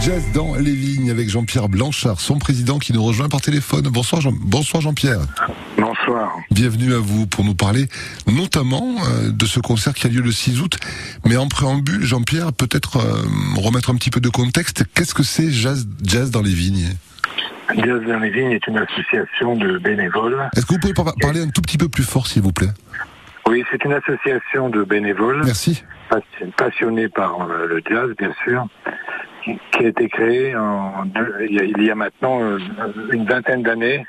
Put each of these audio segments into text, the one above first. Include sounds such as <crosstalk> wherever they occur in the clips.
Jazz dans les vignes avec Jean-Pierre Blanchard, son président qui nous rejoint par téléphone. Bonsoir, Jean bonsoir Jean-Pierre. Bonsoir. Bienvenue à vous pour nous parler notamment euh, de ce concert qui a lieu le 6 août. Mais en préambule, Jean-Pierre, peut-être euh, remettre un petit peu de contexte. Qu'est-ce que c'est Jazz, Jazz dans les vignes? Jazz dans les vignes est une association de bénévoles. Est-ce que vous pouvez par parler un tout petit peu plus fort, s'il vous plaît? Oui, c'est une association de bénévoles. Merci. Passionnés par euh, le jazz, bien sûr, qui a été créée en, il y a maintenant euh, une vingtaine d'années.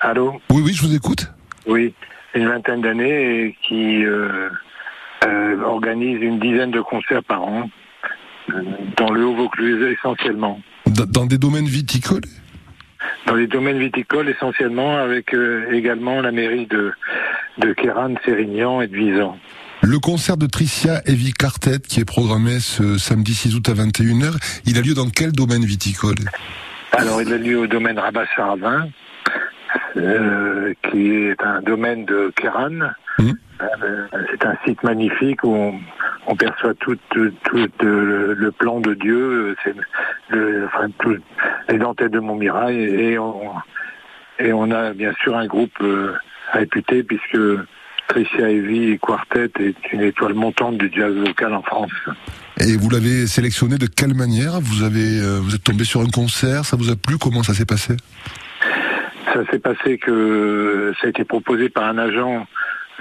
Allô? Oui, oui, je vous écoute. Oui, une vingtaine d'années et qui euh, euh, organise une dizaine de concerts par an dans le Haut-Vaucluse essentiellement. Dans des domaines viticoles? Dans les domaines viticoles essentiellement, avec également la mairie de, de Kéran, Sérignan et de Visan. Le concert de Tricia Heavy Quartet qui est programmé ce samedi 6 août à 21h, il a lieu dans quel domaine viticole? Alors il a lieu au domaine Rabat-Charavin, euh, qui est un domaine de Kéran. Mmh. Euh, c'est un site magnifique où on, perçoit tout, le, plan de Dieu, c'est le, enfin, les dentelles de Montmirail et on, et on a bien sûr un groupe euh, réputé puisque Tricia Heavy Quartet est une étoile montante du jazz local en France. Et vous l'avez sélectionné de quelle manière? Vous avez, euh, vous êtes tombé sur un concert, ça vous a plu? Comment ça s'est passé? Ça s'est passé que ça a été proposé par un agent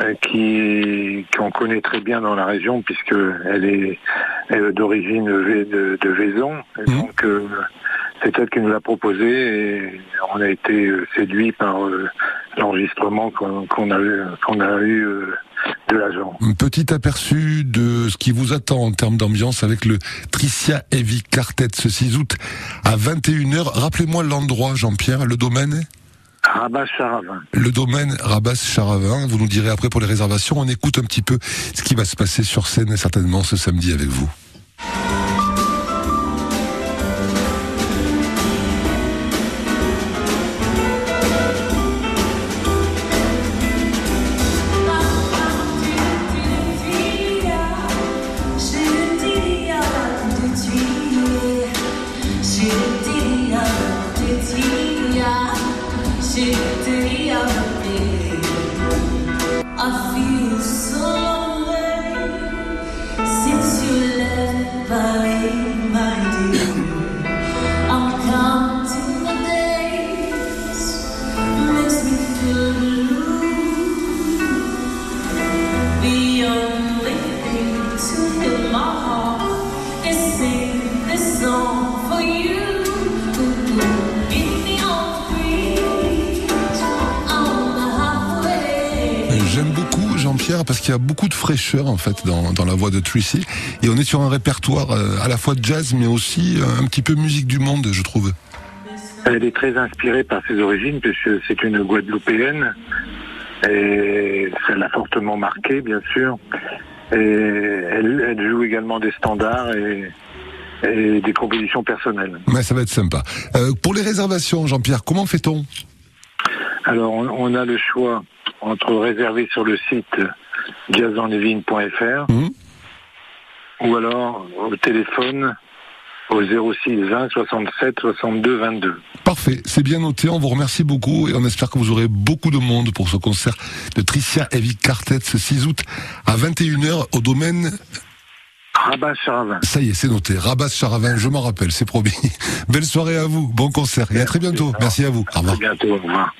euh, qui qu'on connaît très bien dans la région puisque elle est, d'origine de, de, Vaison. Mmh. Donc euh, c'est elle qui nous l'a proposé et on a été séduit par l'enregistrement qu'on a eu, qu'on a eu euh, de l'agent. Un petit aperçu de ce qui vous attend en termes d'ambiance avec le Tricia Heavy Quartet ce 6 août à 21h. Rappelez-moi l'endroit, Jean-Pierre, le domaine Rabas-Charavin. Le domaine Rabas-Charavin, vous nous direz après pour les réservations. On écoute un petit peu ce qui va se passer sur scène certainement ce samedi avec vous. J'aime parce qu'il y a beaucoup de fraîcheur en fait dans, dans, la voix de Tracy et on est sur un répertoire euh, à la fois de jazz mais aussi euh, un petit peu musique du monde je trouve. Elle est très inspirée par ses origines puisque c'est une Guadeloupéenne et ça l'a fortement marqué bien sûr et elle, elle joue également des standards et, et des compositions personnelles. Mais ça va être sympa. Euh, pour les réservations Jean-Pierre comment fait-on? Alors on, on a le choix entre réserver sur le site jazzanlevine.fr mmh. ou alors au téléphone au 06 20 67 62 22. Parfait, c'est bien noté, on vous remercie beaucoup et on espère que vous aurez beaucoup de monde pour ce concert de Tricia Heavy Quartet ce 6 août à 21h au domaine Rabas Charavin. Ça y est, c'est noté. Rabas Charavin, je m'en rappelle, c'est promis. <laughs> Belle soirée à vous, bon concert et à très bientôt. Merci à vous. Au revoir. À bientôt, au revoir.